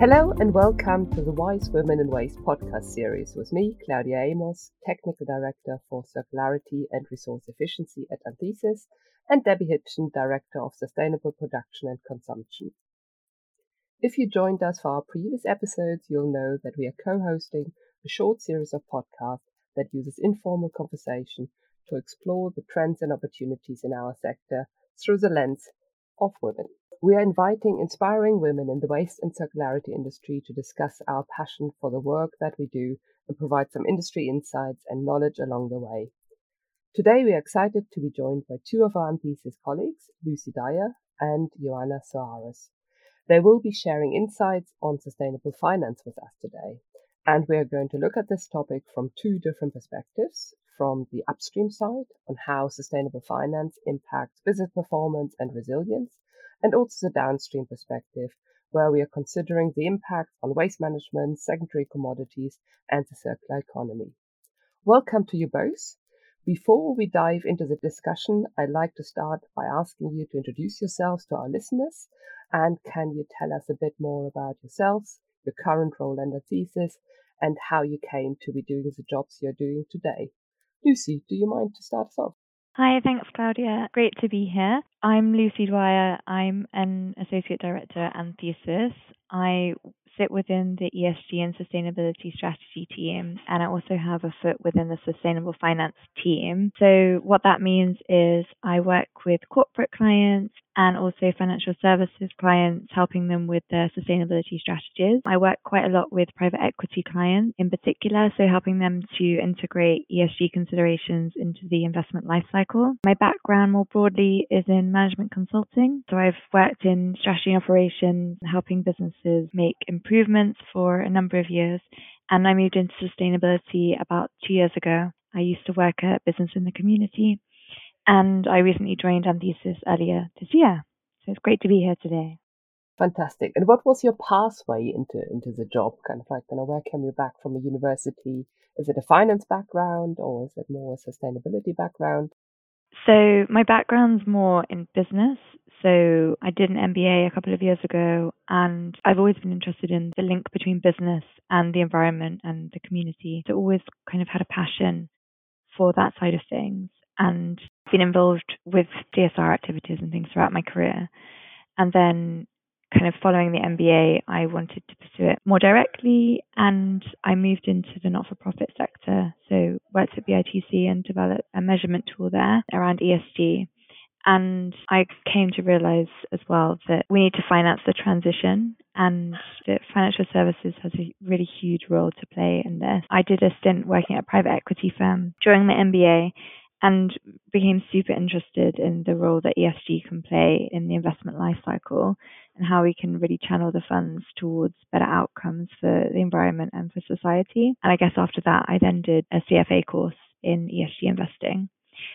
Hello and welcome to the Wise Women in Waste podcast series with me, Claudia Amos, Technical Director for Circularity and Resource Efficiency at Anthesis, and Debbie Hitchen, Director of Sustainable Production and Consumption. If you joined us for our previous episodes, you'll know that we are co-hosting a short series of podcasts that uses informal conversation to explore the trends and opportunities in our sector through the lens of women. We are inviting inspiring women in the waste and circularity industry to discuss our passion for the work that we do and provide some industry insights and knowledge along the way. Today, we are excited to be joined by two of our Anthesis colleagues, Lucy Dyer and Joanna Soares. They will be sharing insights on sustainable finance with us today. And we are going to look at this topic from two different perspectives from the upstream side on how sustainable finance impacts business performance and resilience, and also the downstream perspective, where we are considering the impact on waste management, secondary commodities, and the circular economy. Welcome to you both. Before we dive into the discussion, I'd like to start by asking you to introduce yourselves to our listeners. And can you tell us a bit more about yourselves, your current role and the thesis, and how you came to be doing the jobs you're doing today? Lucy, do you mind to start us off? Hi, thanks, Claudia. Great to be here. I'm Lucy Dwyer. I'm an associate director at Anthesis. I sit within the ESG and sustainability strategy team, and I also have a foot within the sustainable finance team. So, what that means is I work with corporate clients and also financial services clients, helping them with their sustainability strategies. I work quite a lot with private equity clients in particular, so helping them to integrate ESG considerations into the investment lifecycle. My background more broadly is in management consulting. So I've worked in strategy and operations, helping businesses make improvements for a number of years. And I moved into sustainability about two years ago. I used to work at Business in the Community and I recently joined Anthesis earlier this year. So it's great to be here today. Fantastic. And what was your pathway into into the job? Kind of like, you know, where came you back from a university? Is it a finance background or is it more a sustainability background? So my background's more in business. So I did an MBA a couple of years ago, and I've always been interested in the link between business and the environment and the community. So always kind of had a passion for that side of things and been involved with CSR activities and things throughout my career. And then kind of following the MBA, I wanted to pursue it more directly and I moved into the not for profit sector. So worked at BITC and developed a measurement tool there around ESG. And I came to realize as well that we need to finance the transition and that financial services has a really huge role to play in this. I did a stint working at a private equity firm during the MBA and became super interested in the role that ESG can play in the investment lifecycle and how we can really channel the funds towards better outcomes for the environment and for society. And I guess after that, I then did a CFA course in ESG investing.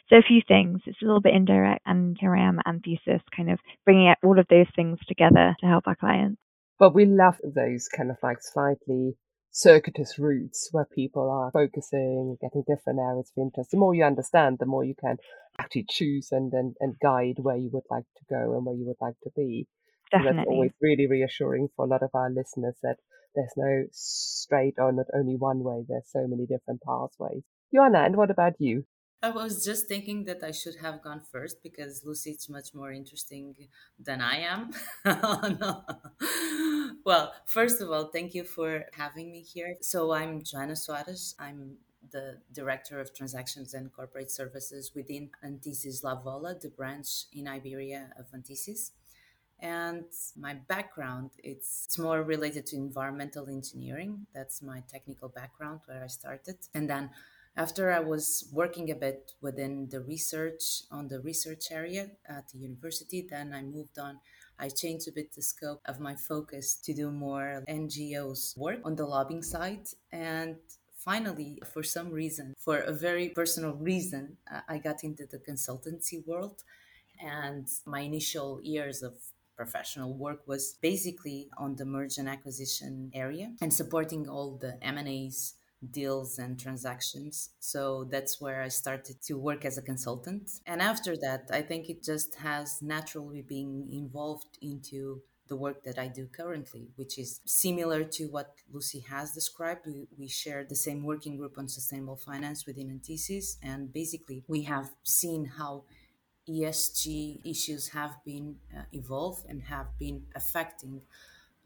So a few things. It's a little bit indirect, and here I am at Anthesis, kind of bringing all of those things together to help our clients. But we love those kind of like slightly circuitous routes where people are focusing, getting different areas of interest. The more you understand, the more you can actually choose and, and, and guide where you would like to go and where you would like to be. Definitely. That's always really reassuring for a lot of our listeners that there's no straight or not only one way, there's so many different pathways. Joanna, and what about you? I was just thinking that I should have gone first because Lucy is much more interesting than I am. no. Well, first of all, thank you for having me here. So I'm Joanna Suarez. I'm the Director of Transactions and Corporate Services within Anthesis Lavola, the branch in Iberia of Anthesis. And my background, it's, it's more related to environmental engineering. That's my technical background where I started. And then after I was working a bit within the research on the research area at the university, then I moved on. I changed a bit the scope of my focus to do more NGOs work on the lobbying side. And finally, for some reason, for a very personal reason, I got into the consultancy world. And my initial years of professional work was basically on the merge and acquisition area and supporting all the M&As deals and transactions. So that's where I started to work as a consultant. And after that, I think it just has naturally been involved into the work that I do currently, which is similar to what Lucy has described. We, we share the same working group on sustainable finance within Anthesis, and basically we have seen how ESG issues have been uh, evolved and have been affecting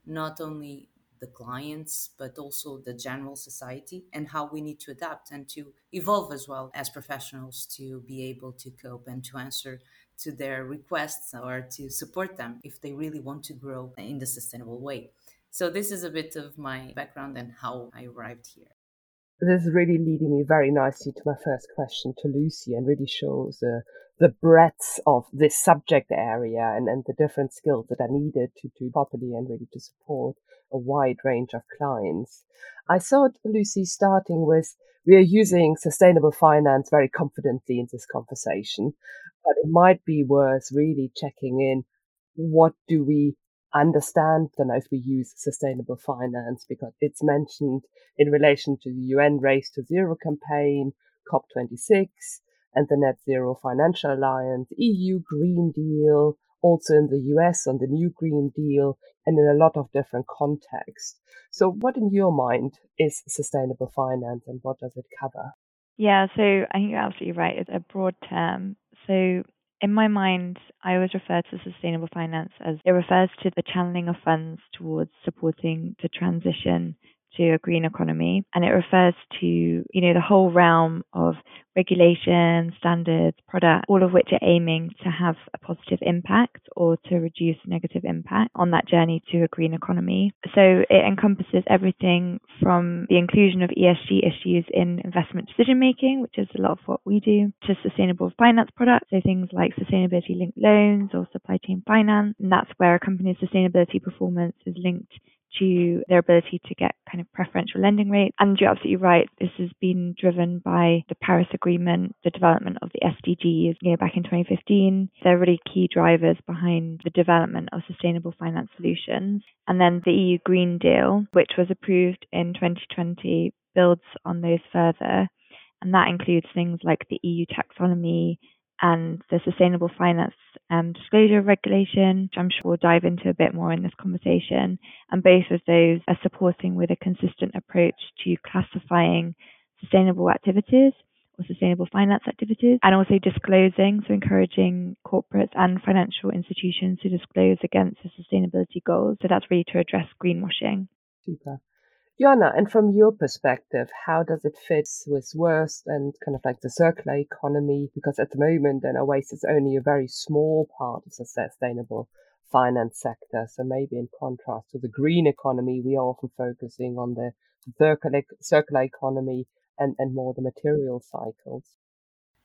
not only the clients but also the general society and how we need to adapt and to evolve as well as professionals to be able to cope and to answer to their requests or to support them if they really want to grow in the sustainable way. So, this is a bit of my background and how I arrived here. This is really leading me very nicely to my first question to Lucy and really shows uh, the breadth of this subject area and, and the different skills that are needed to do properly and really to support a wide range of clients. I thought, Lucy, starting with we are using sustainable finance very confidently in this conversation, but it might be worth really checking in what do we understand then if we use sustainable finance because it's mentioned in relation to the UN Race to Zero campaign, COP26, and the Net Zero Financial Alliance, EU Green Deal, also in the US on the new Green Deal, and in a lot of different contexts. So, what in your mind is sustainable finance and what does it cover? Yeah, so I think you're absolutely right. It's a broad term. So, in my mind, I always refer to sustainable finance as it refers to the channeling of funds towards supporting the transition to a green economy. And it refers to, you know, the whole realm of regulation, standards, product, all of which are aiming to have a positive impact or to reduce negative impact on that journey to a green economy. So it encompasses everything from the inclusion of ESG issues in investment decision making, which is a lot of what we do, to sustainable finance products, so things like sustainability linked loans or supply chain finance. And that's where a company's sustainability performance is linked to their ability to get kind of preferential lending rates. And you're absolutely right. This has been driven by the Paris Agreement, the development of the SDGs you know, back in 2015. They're really key drivers behind the development of sustainable finance solutions. And then the EU Green Deal, which was approved in 2020, builds on those further. And that includes things like the EU taxonomy, and the Sustainable Finance Disclosure Regulation, which I'm sure we'll dive into a bit more in this conversation. And both of those are supporting with a consistent approach to classifying sustainable activities or sustainable finance activities and also disclosing, so encouraging corporates and financial institutions to disclose against the sustainability goals. So that's really to address greenwashing. Super. Joanna, and from your perspective, how does it fit with waste and kind of like the circular economy? Because at the moment, and waste is only a very small part of the sustainable finance sector. So maybe in contrast to the green economy, we are often focusing on the circular, circular economy and, and more the material cycles.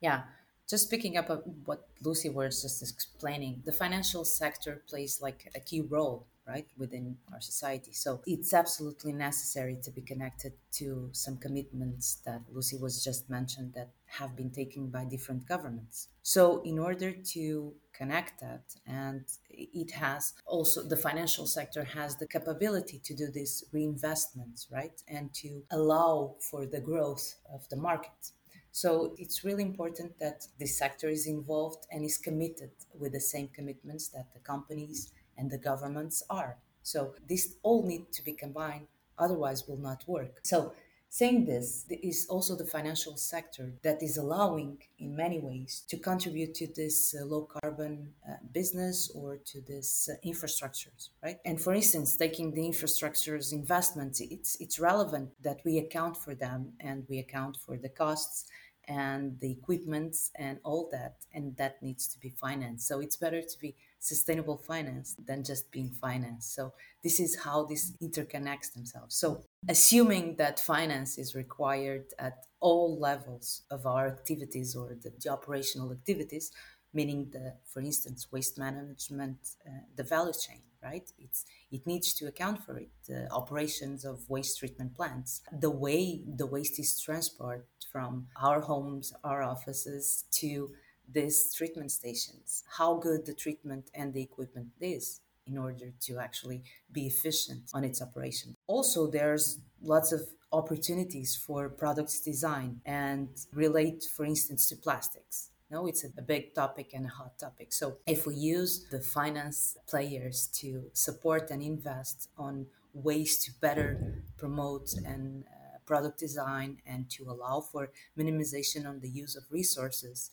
Yeah. Just picking up what Lucy was just explaining, the financial sector plays like a key role right within our society. So it's absolutely necessary to be connected to some commitments that lucy was just mentioned that have been taken by different governments. So in order to connect that and it has also the financial sector has the capability to do these reinvestments right and to allow for the growth of the market. So it's really important that the sector is involved and is committed with the same commitments that the companies and the governments are. So this all need to be combined, otherwise will not work. So saying this is also the financial sector that is allowing in many ways to contribute to this uh, low carbon uh, business or to this uh, infrastructures right and for instance taking the infrastructures investments it's it's relevant that we account for them and we account for the costs and the equipments and all that and that needs to be financed so it's better to be sustainable finance than just being finance so this is how this interconnects themselves. So assuming that finance is required at all levels of our activities or the, the operational activities meaning the for instance waste management uh, the value chain right? It's it needs to account for it the operations of waste treatment plants. The way the waste is transported from our homes our offices to these treatment stations how good the treatment and the equipment is in order to actually be efficient on its operation also there's lots of opportunities for products design and relate for instance to plastics No, it's a big topic and a hot topic. So if we use the finance players to support and invest on ways to better promote and uh, product design and to allow for minimization on the use of resources,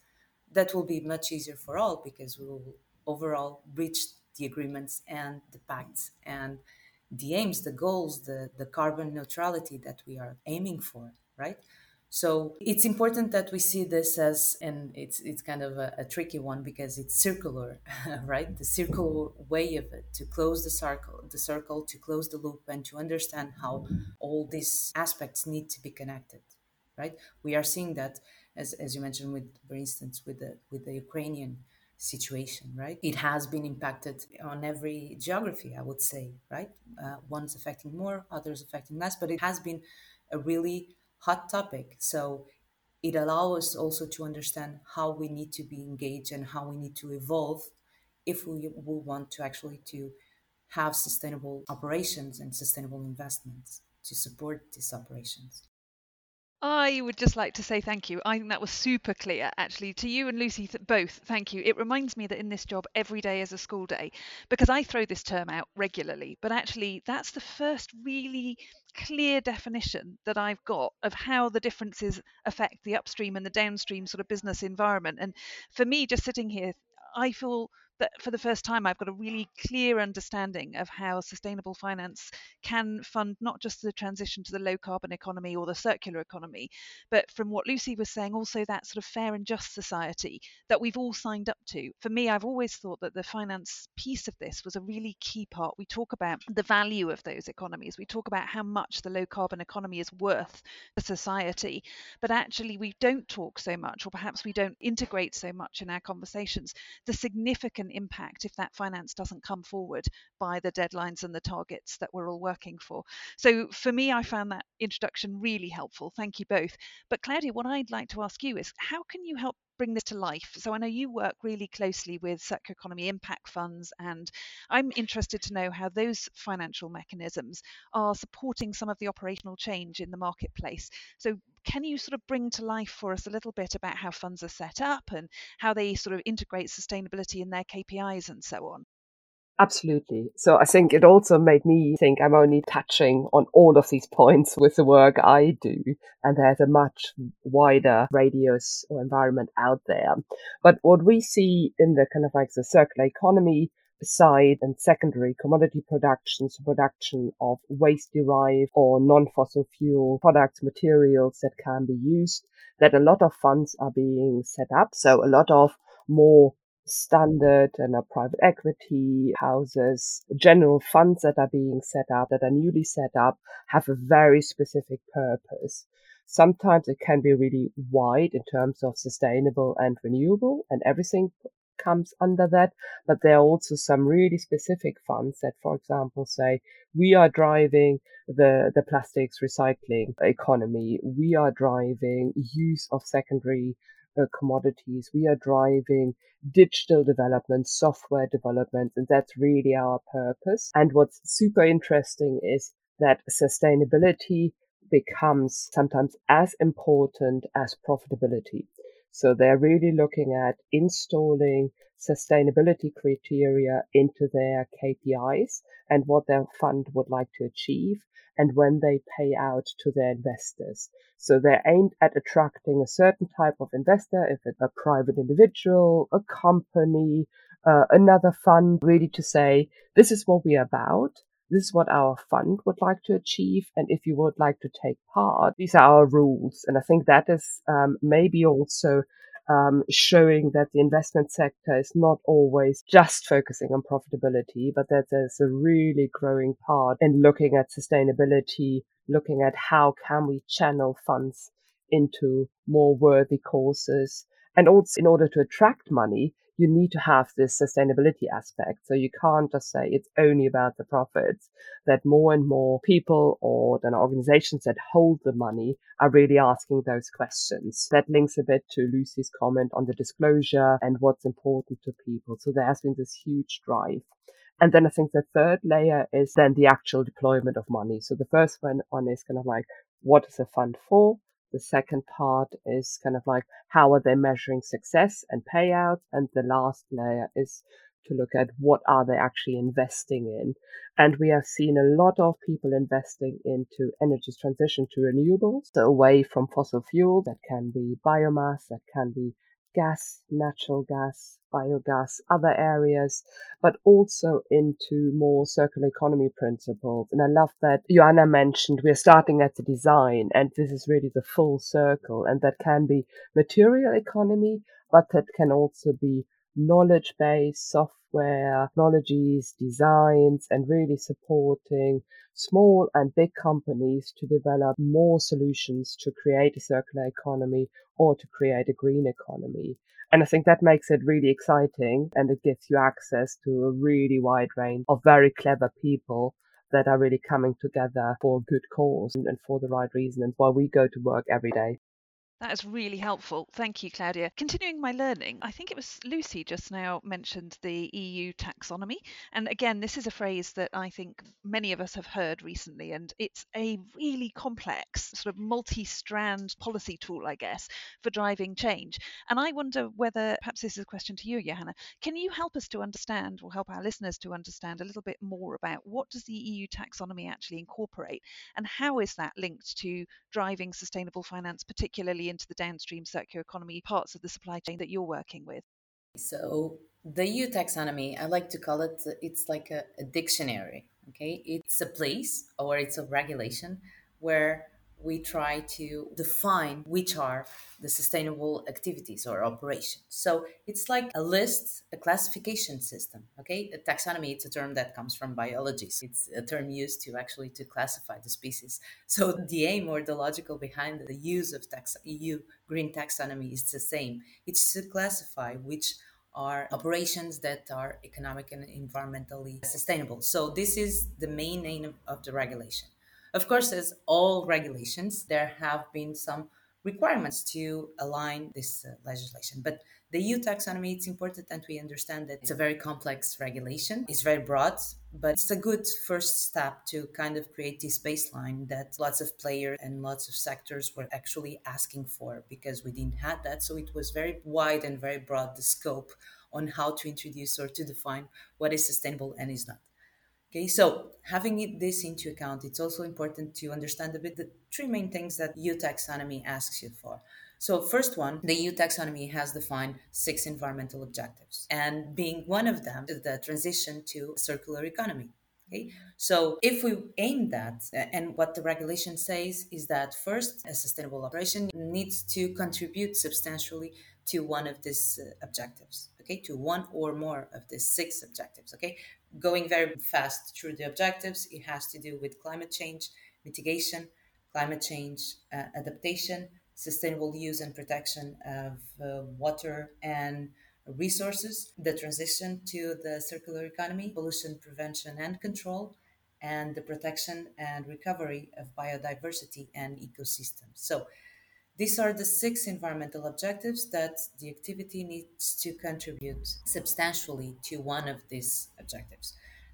that will be much easier for all because we will overall reach the agreements and the pacts and the aims, the goals, the, the carbon neutrality that we are aiming for, right? So it's important that we see this as, and it's it's kind of a, a tricky one because it's circular, right? The circular way of it to close the circle, the circle, to close the loop, and to understand how all these aspects need to be connected, right? We are seeing that, as as you mentioned, with for instance, with the with the Ukrainian situation, right? It has been impacted on every geography, I would say, right? Uh, one's affecting more, others affecting less, but it has been a really hot topic. So it allows us also to understand how we need to be engaged and how we need to evolve if we will want to actually to have sustainable operations and sustainable investments to support these operations. I would just like to say thank you. I think that was super clear, actually, to you and Lucy th- both. Thank you. It reminds me that in this job, every day is a school day because I throw this term out regularly, but actually, that's the first really clear definition that I've got of how the differences affect the upstream and the downstream sort of business environment. And for me, just sitting here, I feel that for the first time I've got a really clear understanding of how sustainable finance can fund not just the transition to the low carbon economy or the circular economy, but from what Lucy was saying, also that sort of fair and just society that we've all signed up to. For me, I've always thought that the finance piece of this was a really key part. We talk about the value of those economies, we talk about how much the low carbon economy is worth to society, but actually we don't talk so much, or perhaps we don't integrate so much in our conversations, the significant impact if that finance doesn't come forward by the deadlines and the targets that we're all working for. So for me, I found that introduction really helpful. Thank you both. But Claudia, what I'd like to ask you is how can you help bring this to life? So I know you work really closely with circular economy impact funds, and I'm interested to know how those financial mechanisms are supporting some of the operational change in the marketplace. So can you sort of bring to life for us a little bit about how funds are set up and how they sort of integrate sustainability in their KPIs and so on? Absolutely. So I think it also made me think I'm only touching on all of these points with the work I do. And there's a much wider radius or environment out there. But what we see in the kind of like the circular economy side and secondary commodity production, so production of waste derived or non-fossil fuel products, materials that can be used, that a lot of funds are being set up. So a lot of more standard and a private equity houses, general funds that are being set up, that are newly set up, have a very specific purpose. Sometimes it can be really wide in terms of sustainable and renewable and everything comes under that. But there are also some really specific funds that, for example, say we are driving the, the plastics recycling economy. We are driving use of secondary uh, commodities. We are driving digital development, software development, and that's really our purpose. And what's super interesting is that sustainability becomes sometimes as important as profitability. So they're really looking at installing sustainability criteria into their KPIs and what their fund would like to achieve and when they pay out to their investors. So they're aimed at attracting a certain type of investor, if it's a private individual, a company, uh, another fund, really to say, this is what we're about. This is what our fund would like to achieve. And if you would like to take part, these are our rules. And I think that is um, maybe also um, showing that the investment sector is not always just focusing on profitability, but that there's a really growing part in looking at sustainability, looking at how can we channel funds into more worthy causes. And also in order to attract money, you need to have this sustainability aspect. So you can't just say it's only about the profits, that more and more people or then organizations that hold the money are really asking those questions. That links a bit to Lucy's comment on the disclosure and what's important to people. So there has been this huge drive. And then I think the third layer is then the actual deployment of money. So the first one, is kind of like, what is a fund for? The second part is kind of like how are they measuring success and payouts? And the last layer is to look at what are they actually investing in. And we have seen a lot of people investing into energy transition to renewables, so away from fossil fuel. That can be biomass, that can be gas, natural gas, biogas, other areas, but also into more circular economy principles. And I love that Joanna mentioned we're starting at the design and this is really the full circle and that can be material economy, but that can also be knowledge based software, technologies, designs, and really supporting small and big companies to develop more solutions to create a circular economy or to create a green economy. And I think that makes it really exciting and it gives you access to a really wide range of very clever people that are really coming together for a good cause and, for the right reason and why we go to work every day. That is really helpful. Thank you, Claudia. Continuing my learning, I think it was Lucy just now mentioned the EU taxonomy. And again, this is a phrase that I think many of us have heard recently, and it's a really complex, sort of multi strand policy tool, I guess, for driving change. And I wonder whether, perhaps this is a question to you, Joanna, can you help us to understand, or help our listeners to understand a little bit more about what does the EU taxonomy actually incorporate, and how is that linked to driving sustainable finance, particularly into the downstream circular economy parts of the supply chain that you're working with? So, the EU taxonomy, I like to call it, it's like a, a dictionary. Okay, it's a place or it's a regulation where we try to define which are the sustainable activities or operations. So it's like a list, a classification system. Okay, a taxonomy. It's a term that comes from biology. It's a term used to actually to classify the species. So the aim or the logical behind the use of tax, EU green taxonomy is the same. It's to classify which are operations that are economic and environmentally sustainable. So this is the main aim of the regulation. Of course, as all regulations, there have been some requirements to align this uh, legislation. But the EU taxonomy, it's important that we understand that it's a very complex regulation. It's very broad, but it's a good first step to kind of create this baseline that lots of players and lots of sectors were actually asking for because we didn't have that. So it was very wide and very broad the scope on how to introduce or to define what is sustainable and is not. Okay, so having this into account, it's also important to understand a bit the three main things that EU taxonomy asks you for. So, first one, the EU taxonomy has defined six environmental objectives, and being one of them is the transition to circular economy. Okay, so if we aim that, and what the regulation says is that first, a sustainable operation needs to contribute substantially to one of these uh, objectives okay? To one or more of the six objectives okay? Going very fast through the objectives it has to do with climate change mitigation climate change uh, adaptation sustainable use and protection of uh, water and resources the transition to the circular economy pollution prevention and control and the protection and recovery of biodiversity and ecosystems. So these are the six environmental objectives that the activity needs to contribute substantially to one of these objectives.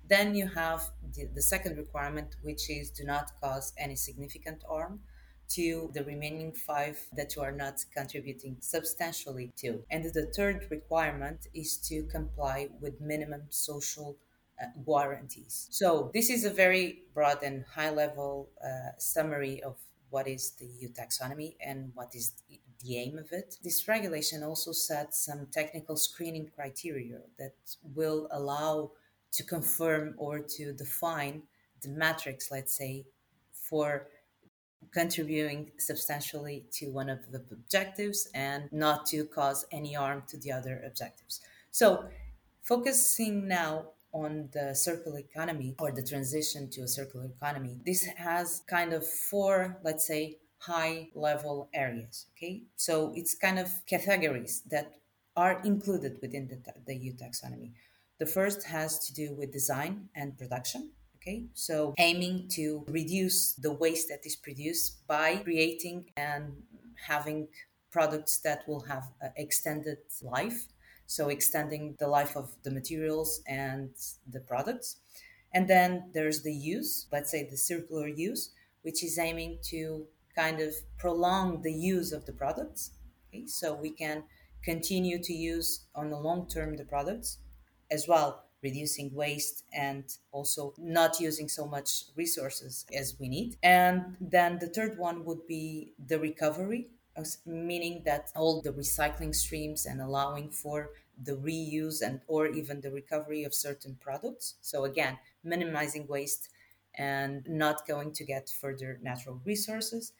Then you have the, the second requirement, which is do not cause any significant harm to the remaining five that you are not contributing substantially to. And the third requirement is to comply with minimum social uh, guarantees. So, this is a very broad and high level uh, summary of what is the EU taxonomy and what is the aim of it. This regulation also sets some technical screening criteria that will allow to confirm or to define the metrics, let's say, for contributing substantially to one of the objectives and not to cause any harm to the other objectives. So, focusing now on the circular economy or the transition to a circular economy, this has kind of four, let's say, high level areas. Okay, so it's kind of categories that are included within the, the EU taxonomy. The first has to do with design and production. Okay, so aiming to reduce the waste that is produced by creating and having products that will have extended life so extending the life of the materials and the products. And then there's the use, let's say the circular use, which is aiming to kind of prolong the use of the products. Okay? So we can continue to use on the long term the products as well reducing waste and also not using so much resources as we need. And then the third one would be the recovery, meaning that all the recycling streams and allowing for the reuse and or even the recovery of certain products. So again, minimizing waste and not going to get further natural resources.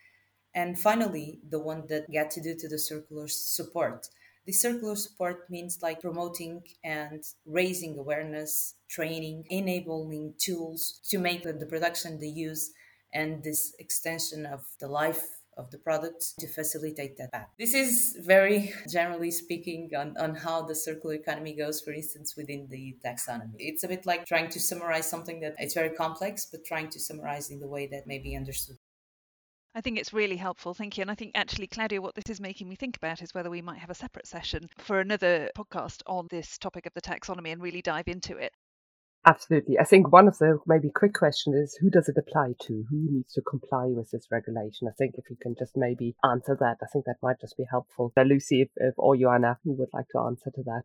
And finally, the one that get to do to the circular support the circular support means like promoting and raising awareness, training, enabling tools to make the production, the use, and this extension of the life of the products to facilitate that path. This is very generally speaking on, on how the circular economy goes, for instance, within the taxonomy. It's a bit like trying to summarize something that it's very complex, but trying to summarize in the way that may be understood I think it's really helpful. Thank you. And I think actually, Claudia, what this is making me think about is whether we might have a separate session for another podcast on this topic of the taxonomy and really dive into it. Absolutely. I think one of the maybe quick questions is who does it apply to? Who needs to comply with this regulation? I think if you can just maybe answer that, I think that might just be helpful. Uh, Lucy if, if, or Joanna, who would like to answer to that?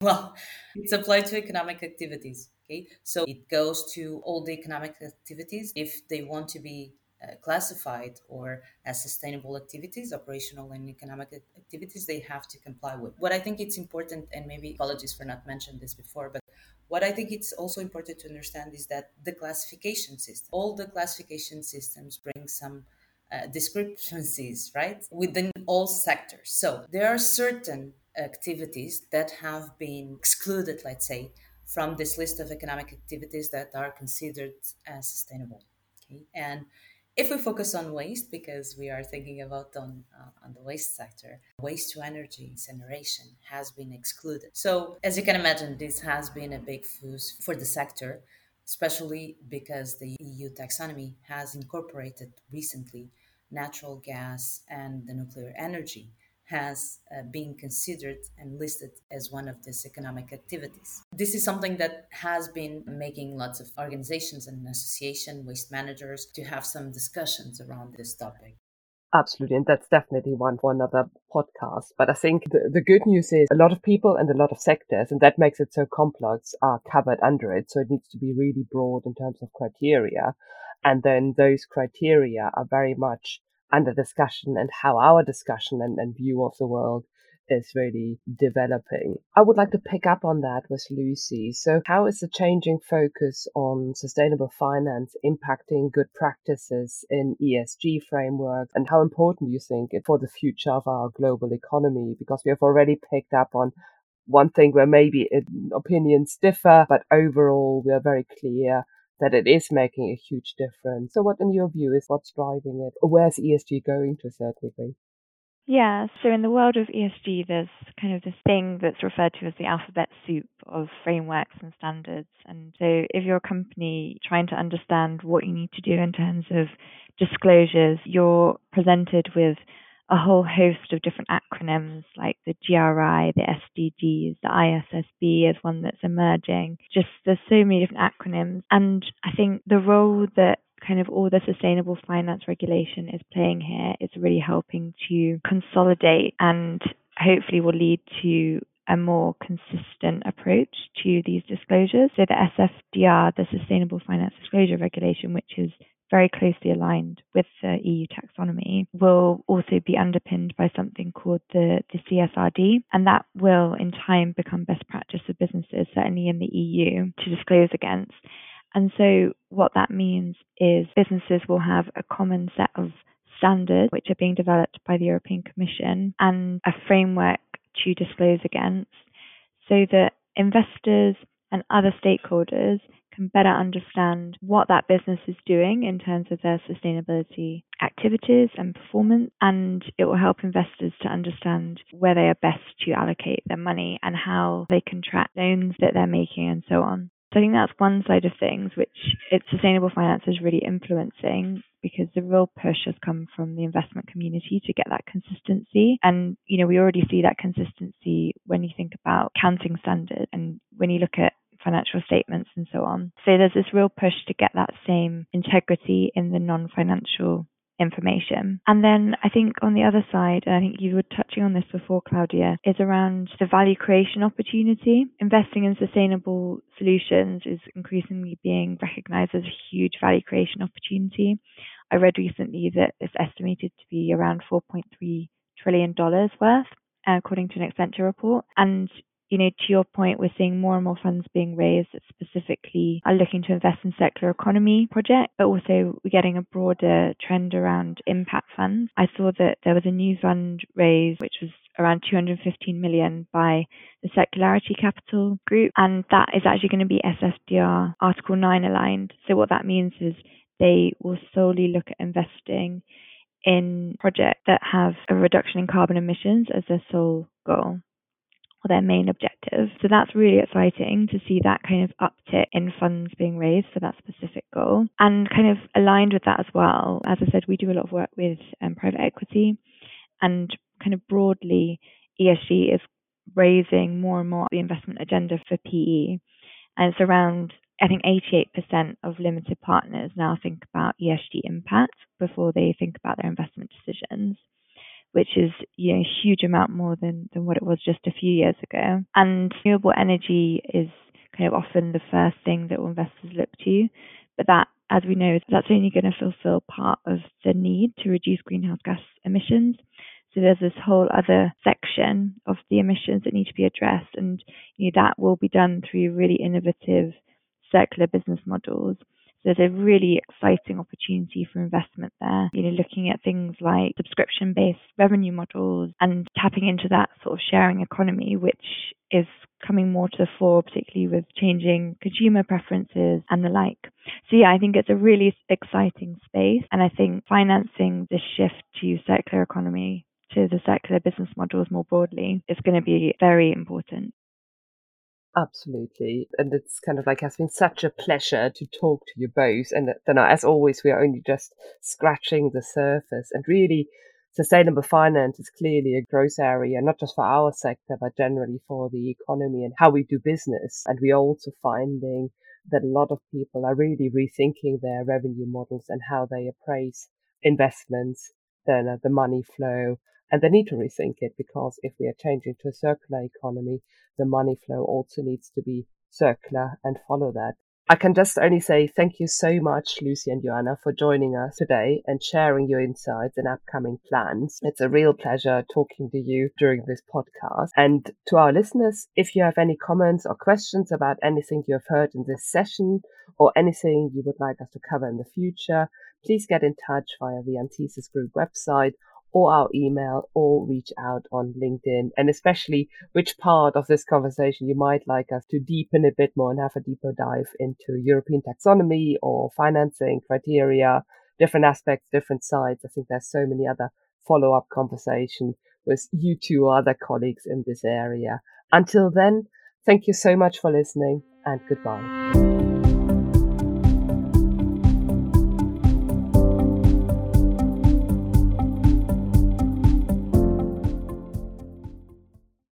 Well, it's applied to economic activities. Okay. So it goes to all the economic activities if they want to be uh, classified or as sustainable activities, operational and economic activities, they have to comply with. What I think it's important, and maybe apologies for not mentioning this before, but what I think it's also important to understand is that the classification system, all the classification systems bring some uh, discrepancies, right, within all sectors. So there are certain activities that have been excluded, let's say, from this list of economic activities that are considered as sustainable. Okay, and if we focus on waste, because we are thinking about on, uh, on the waste sector, waste to energy incineration has been excluded. So, as you can imagine, this has been a big fuse for the sector, especially because the EU taxonomy has incorporated recently natural gas and the nuclear energy has uh, been considered and listed as one of these economic activities. This is something that has been making lots of organizations and association waste managers to have some discussions around this topic. Absolutely, and that's definitely one for another podcast. But I think the, the good news is a lot of people and a lot of sectors, and that makes it so complex, are covered under it. So it needs to be really broad in terms of criteria. And then those criteria are very much under discussion and how our discussion and, and view of the world is really developing. I would like to pick up on that with Lucy. So, how is the changing focus on sustainable finance impacting good practices in ESG framework, and how important do you think it for the future of our global economy? Because we have already picked up on one thing where maybe eh, opinions differ, but overall we are very clear that it is making a huge difference. So, what, in your view, is what's driving it? where's ESG going to a certain degree? Yeah, so in the world of ESG, there's kind of this thing that's referred to as the alphabet soup of frameworks and standards. And so, if you're a company trying to understand what you need to do in terms of disclosures, you're presented with a whole host of different acronyms like the GRI, the SDGs, the ISSB is one that's emerging. Just there's so many different acronyms. And I think the role that kind of all the sustainable finance regulation is playing here is really helping to consolidate and hopefully will lead to a more consistent approach to these disclosures. So the SFDR, the Sustainable Finance Disclosure Regulation, which is very closely aligned with the EU taxonomy, will also be underpinned by something called the, the CSRD. And that will, in time, become best practice for businesses, certainly in the EU, to disclose against. And so, what that means is businesses will have a common set of standards which are being developed by the European Commission and a framework to disclose against so that investors and other stakeholders can better understand what that business is doing in terms of their sustainability activities and performance. And it will help investors to understand where they are best to allocate their money and how they can track loans that they're making and so on. So I think that's one side of things, which it's sustainable finance is really influencing because the real push has come from the investment community to get that consistency. And, you know, we already see that consistency when you think about counting standards and when you look at financial statements and so on. So there's this real push to get that same integrity in the non financial information. And then I think on the other side, and I think you were touching on this before, Claudia, is around the value creation opportunity. Investing in sustainable solutions is increasingly being recognized as a huge value creation opportunity. I read recently that it's estimated to be around $4.3 trillion worth, according to an Accenture report. And you know, to your point, we're seeing more and more funds being raised that specifically are looking to invest in circular economy projects, but also we're getting a broader trend around impact funds. I saw that there was a new fund raised, which was around 215 million by the Circularity Capital Group, and that is actually going to be SFDR Article 9 aligned. So what that means is they will solely look at investing in projects that have a reduction in carbon emissions as their sole goal their main objective. So that's really exciting to see that kind of uptick in funds being raised for that specific goal. And kind of aligned with that as well, as I said, we do a lot of work with um, private equity and kind of broadly, ESG is raising more and more the investment agenda for PE. And it's around, I think, 88% of limited partners now think about ESG impact before they think about their investment decisions which is you know, a huge amount more than, than what it was just a few years ago. And renewable energy is kind of often the first thing that investors look to, but that, as we know, that's only going to fulfill part of the need to reduce greenhouse gas emissions. So there's this whole other section of the emissions that need to be addressed, and you know, that will be done through really innovative circular business models there's a really exciting opportunity for investment there. You know, looking at things like subscription based revenue models and tapping into that sort of sharing economy, which is coming more to the fore, particularly with changing consumer preferences and the like. So, yeah, I think it's a really exciting space. And I think financing the shift to circular economy, to the circular business models more broadly, is going to be very important. Absolutely. And it's kind of like has been such a pleasure to talk to you both. And then, as always, we are only just scratching the surface. And really, sustainable finance is clearly a growth area, not just for our sector, but generally for the economy and how we do business. And we're also finding that a lot of people are really rethinking their revenue models and how they appraise investments, then uh, the money flow, and they need to rethink it because if we are changing to a circular economy, the money flow also needs to be circular and follow that. I can just only say thank you so much, Lucy and Joanna, for joining us today and sharing your insights and upcoming plans. It's a real pleasure talking to you during this podcast. And to our listeners, if you have any comments or questions about anything you have heard in this session or anything you would like us to cover in the future, please get in touch via the Anthesis Group website or our email or reach out on LinkedIn and especially which part of this conversation you might like us to deepen a bit more and have a deeper dive into European taxonomy or financing criteria, different aspects, different sides. I think there's so many other follow up conversation with you two or other colleagues in this area. Until then, thank you so much for listening and goodbye.